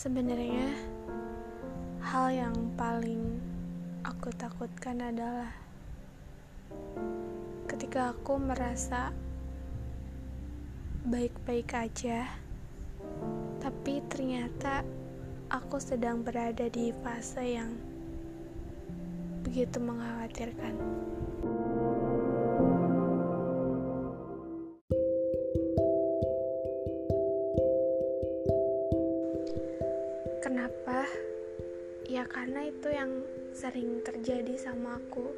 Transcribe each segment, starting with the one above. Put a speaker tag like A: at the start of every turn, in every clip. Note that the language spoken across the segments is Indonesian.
A: Sebenarnya, hal yang paling aku takutkan adalah ketika aku merasa baik-baik aja, tapi ternyata aku sedang berada di fase yang begitu mengkhawatirkan. Sering terjadi sama aku.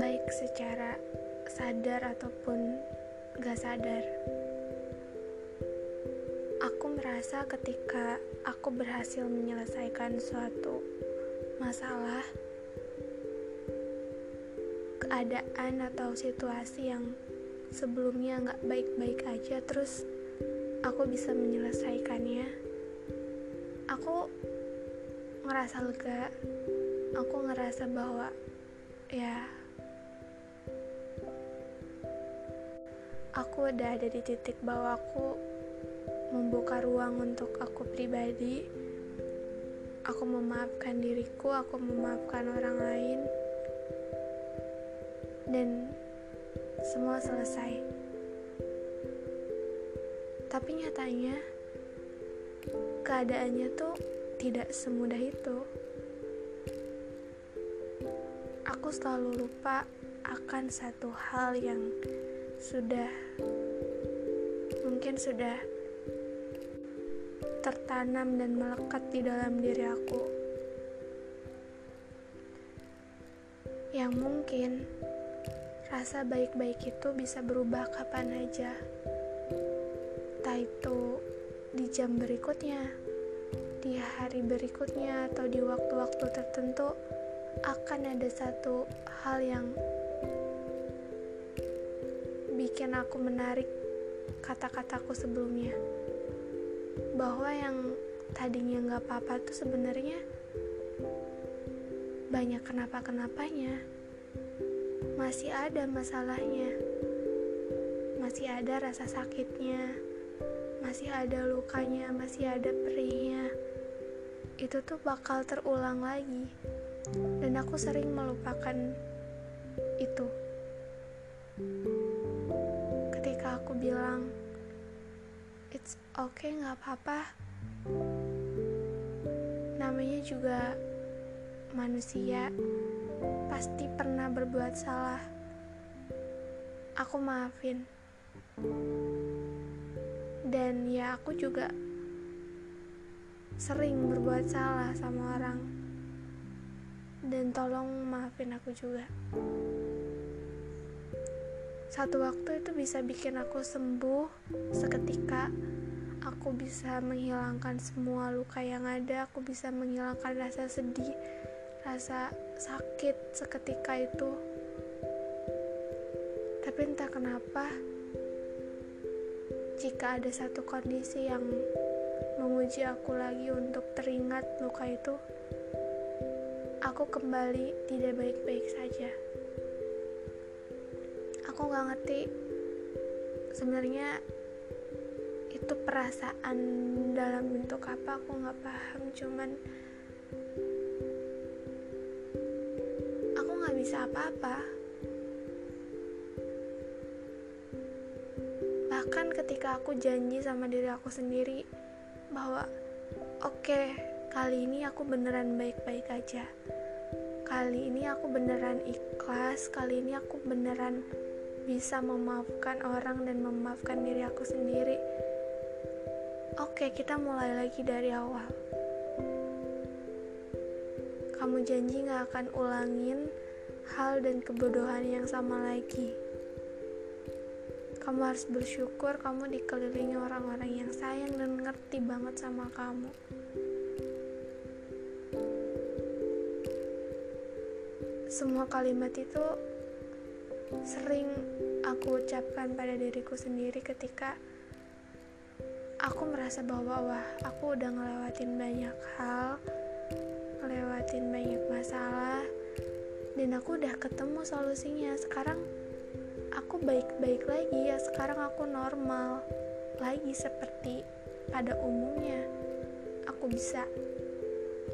A: Baik secara sadar ataupun gak sadar. Aku merasa ketika aku berhasil menyelesaikan suatu masalah Keadaan atau situasi yang sebelumnya gak baik-baik aja Terus aku bisa menyelesaikannya aku ngerasa lega aku ngerasa bahwa ya aku udah ada di titik bahwa aku membuka ruang untuk aku pribadi. Aku memaafkan diriku aku memaafkan orang lain. Dan semua selesai. Tapi nyatanya keadaannya tuh tidak semudah itu. Aku selalu lupa akan satu hal yang sudah mungkin sudah tertanam dan melekat di dalam diri aku. Yang mungkin rasa baik-baik itu bisa berubah kapan aja. Entah itu di jam berikutnya, di hari berikutnya, atau di waktu-waktu tertentu, akan ada satu hal yang bikin aku menarik kata-kataku sebelumnya. Bahwa yang tadinya nggak apa-apa tuh sebenarnya banyak kenapa-kenapanya. Masih ada masalahnya. Masih ada rasa sakitnya masih ada lukanya, masih ada perihnya. Itu tuh bakal terulang lagi. Dan aku sering melupakan itu. Ketika aku bilang, it's okay, gak apa-apa. Namanya juga manusia, pasti pernah berbuat salah. Aku maafin dan ya aku juga sering berbuat salah sama orang dan tolong maafin aku juga. Satu waktu itu bisa bikin aku sembuh seketika. Aku bisa menghilangkan semua luka yang ada. Aku bisa menghilangkan rasa sedih rasa sakit seketika itu. Tapi entah kenapa jika ada satu kondisi yang menguji aku lagi untuk teringat luka itu, aku kembali tidak baik-baik saja. Aku gak ngerti sebenarnya itu perasaan dalam bentuk apa aku gak paham cuman aku gak bisa apa-apa bahkan ketika aku janji sama diri aku sendiri bahwa oke okay, kali ini aku beneran baik-baik aja. Kali ini aku beneran ikhlas. Kali ini aku beneran bisa memaafkan orang dan memaafkan diri aku sendiri. Oke kita mulai lagi dari awal. Kamu janji gak akan ulangin hal dan kebodohan yang sama lagi. Kamu harus bersyukur kamu dikelilingi orang-orang yang sayang dan ngerti banget sama kamu. Semua kalimat itu sering aku ucapkan pada diriku sendiri ketika aku merasa bahwa wah aku udah ngelewatin banyak hal, ngelewatin banyak masalah, dan aku udah ketemu solusinya. Sekarang aku baik-baik lagi ya sekarang aku normal lagi seperti pada umumnya aku bisa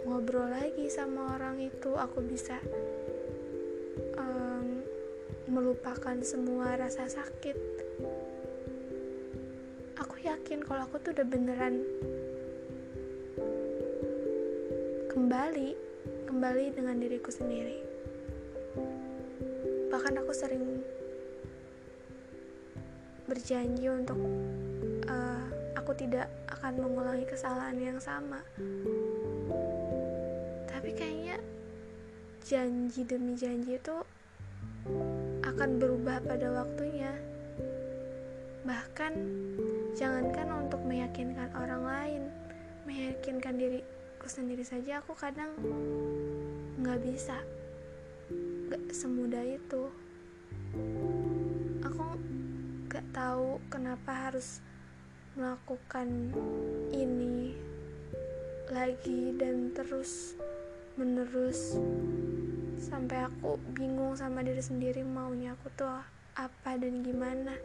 A: ngobrol lagi sama orang itu aku bisa melupakan semua rasa sakit. Aku yakin kalau aku tuh udah beneran kembali kembali dengan diriku sendiri. Bahkan aku sering berjanji untuk uh, aku tidak akan mengulangi kesalahan yang sama. Tapi kayaknya janji demi janji itu akan berubah pada waktunya. Bahkan jangankan untuk meyakinkan orang lain meyakinkan diriku sendiri saja aku kadang nggak bisa. Nggak semudah itu. Aku nggak tahu kenapa harus melakukan ini lagi dan terus menerus sampai aku bingung sama diri sendiri maunya aku tuh apa dan gimana.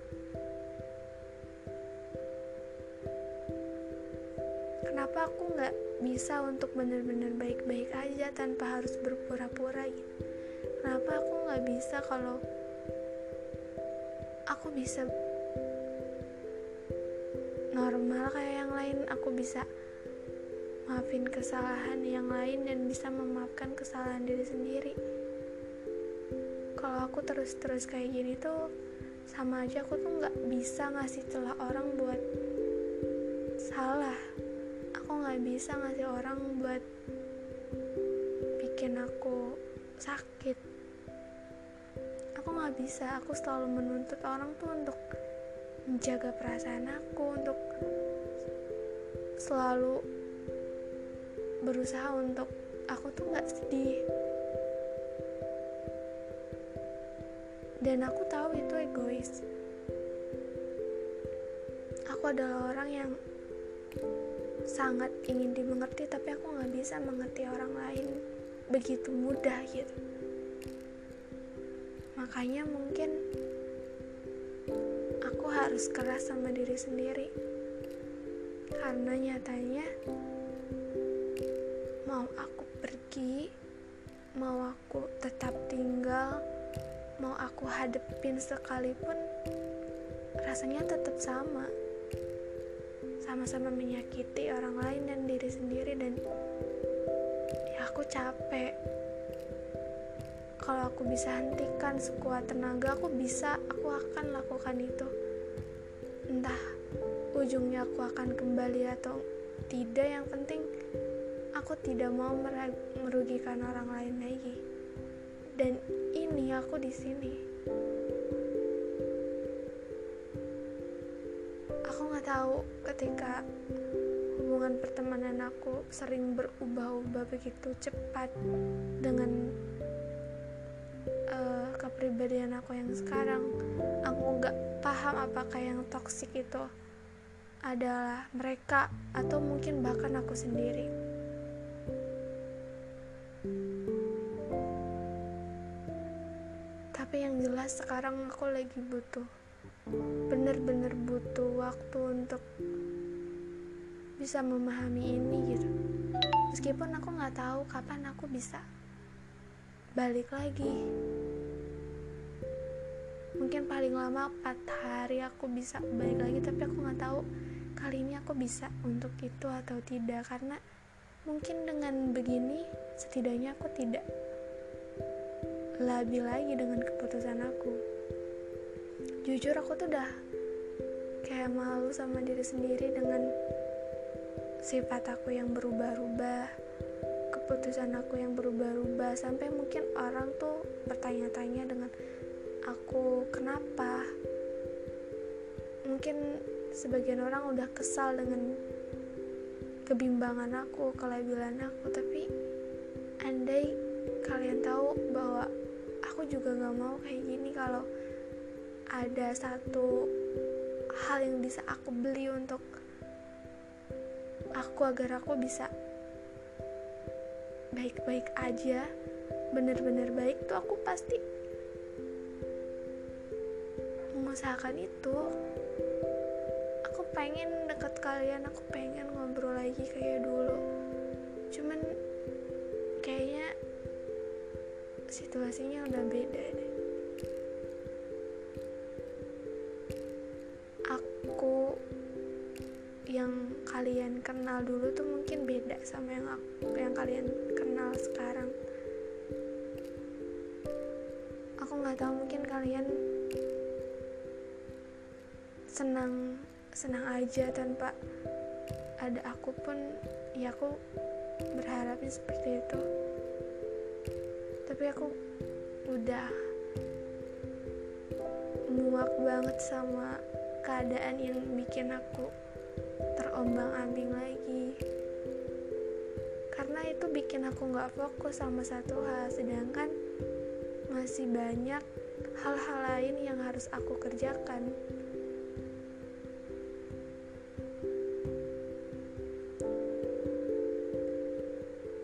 A: Kenapa aku nggak bisa untuk benar-benar baik-baik aja tanpa harus berpura-pura gitu? Kenapa aku nggak bisa kalau aku bisa normal kayak yang lain? Aku bisa maafin kesalahan yang lain dan bisa memaafkan kesalahan diri sendiri. Kalau aku terus-terus kayak gini tuh sama aja aku tuh nggak bisa ngasih celah orang buat salah. Aku nggak bisa ngasih orang buat bikin aku sakit. Aku nggak bisa. Aku selalu menuntut orang tuh untuk menjaga perasaan aku untuk selalu berusaha untuk aku tuh nggak sedih. Dan aku tahu itu egois. Aku adalah orang yang sangat ingin dimengerti tapi aku nggak bisa mengerti orang lain begitu mudah gitu. Makanya mungkin harus keras sama diri sendiri. Karena nyatanya mau aku pergi mau aku tetap tinggal mau aku hadepin sekalipun rasanya tetap sama. Sama-sama menyakiti orang lain dan diri sendiri dan ya aku capek. Kalau aku bisa hentikan sekuat tenaga aku bisa aku akan lakukan itu. Entah ujungnya aku akan kembali atau tidak yang penting aku tidak mau merugikan orang lain lagi. Dan ini aku di sini. Aku nggak tahu ketika hubungan pertemanan aku sering berubah-ubah begitu cepat dengan uh, kepribadian aku yang sekarang. Aku nggak paham apakah yang toksik itu adalah mereka atau mungkin bahkan aku sendiri sekarang aku lagi butuh bener-bener butuh waktu untuk bisa memahami ini gitu. Meskipun aku nggak tahu kapan aku bisa balik lagi. Mungkin paling lama 4 hari aku bisa balik lagi tapi aku nggak tahu kali ini aku bisa untuk itu atau tidak. Karena mungkin dengan begini setidaknya aku tidak labil lagi dengan keputusan aku. Jujur aku tuh udah kayak malu sama diri sendiri dengan sifat aku yang berubah-ubah keputusan aku yang berubah-ubah sampai mungkin orang tuh bertanya-tanya dengan aku kenapa? Mungkin sebagian orang udah kesal dengan kebimbangan aku kelabilan aku tapi andai kalian tahu bahwa juga gak mau kayak gini kalau ada satu hal yang bisa aku beli untuk aku agar aku bisa baik-baik aja bener-bener baik tuh aku pasti mengusahakan itu. Aku pengen deket kalian aku pengen ngobrol lagi kayak dulu. Cuman situasinya udah beda deh. Aku yang kalian kenal dulu tuh mungkin beda sama yang aku yang kalian kenal sekarang. Aku nggak tahu mungkin kalian senang senang aja tanpa ada aku pun. Ya aku berharapnya seperti itu tapi aku udah muak banget sama keadaan yang bikin aku terombang ambing lagi. Karena itu bikin aku gak fokus sama satu hal sedangkan masih banyak hal-hal lain yang harus aku kerjakan.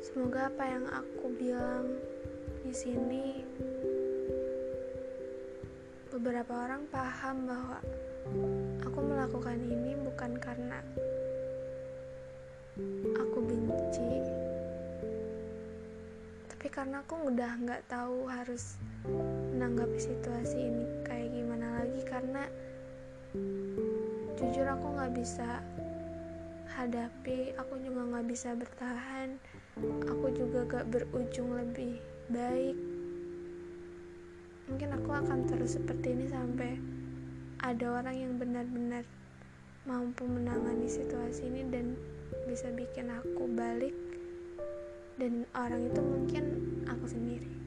A: Semoga apa yang aku bilang di sini beberapa orang paham bahwa aku melakukan ini bukan karena aku benci, tapi karena aku udah nggak tahu harus menanggapi situasi ini kayak gimana lagi. Karena jujur aku nggak bisa hadapi, aku juga nggak bisa bertahan aku juga gak berujung lebih baik. Mungkin aku akan terus seperti ini sampai ada orang yang benar-benar mampu menangani situasi ini dan bisa bikin aku balik. Dan orang itu mungkin aku sendiri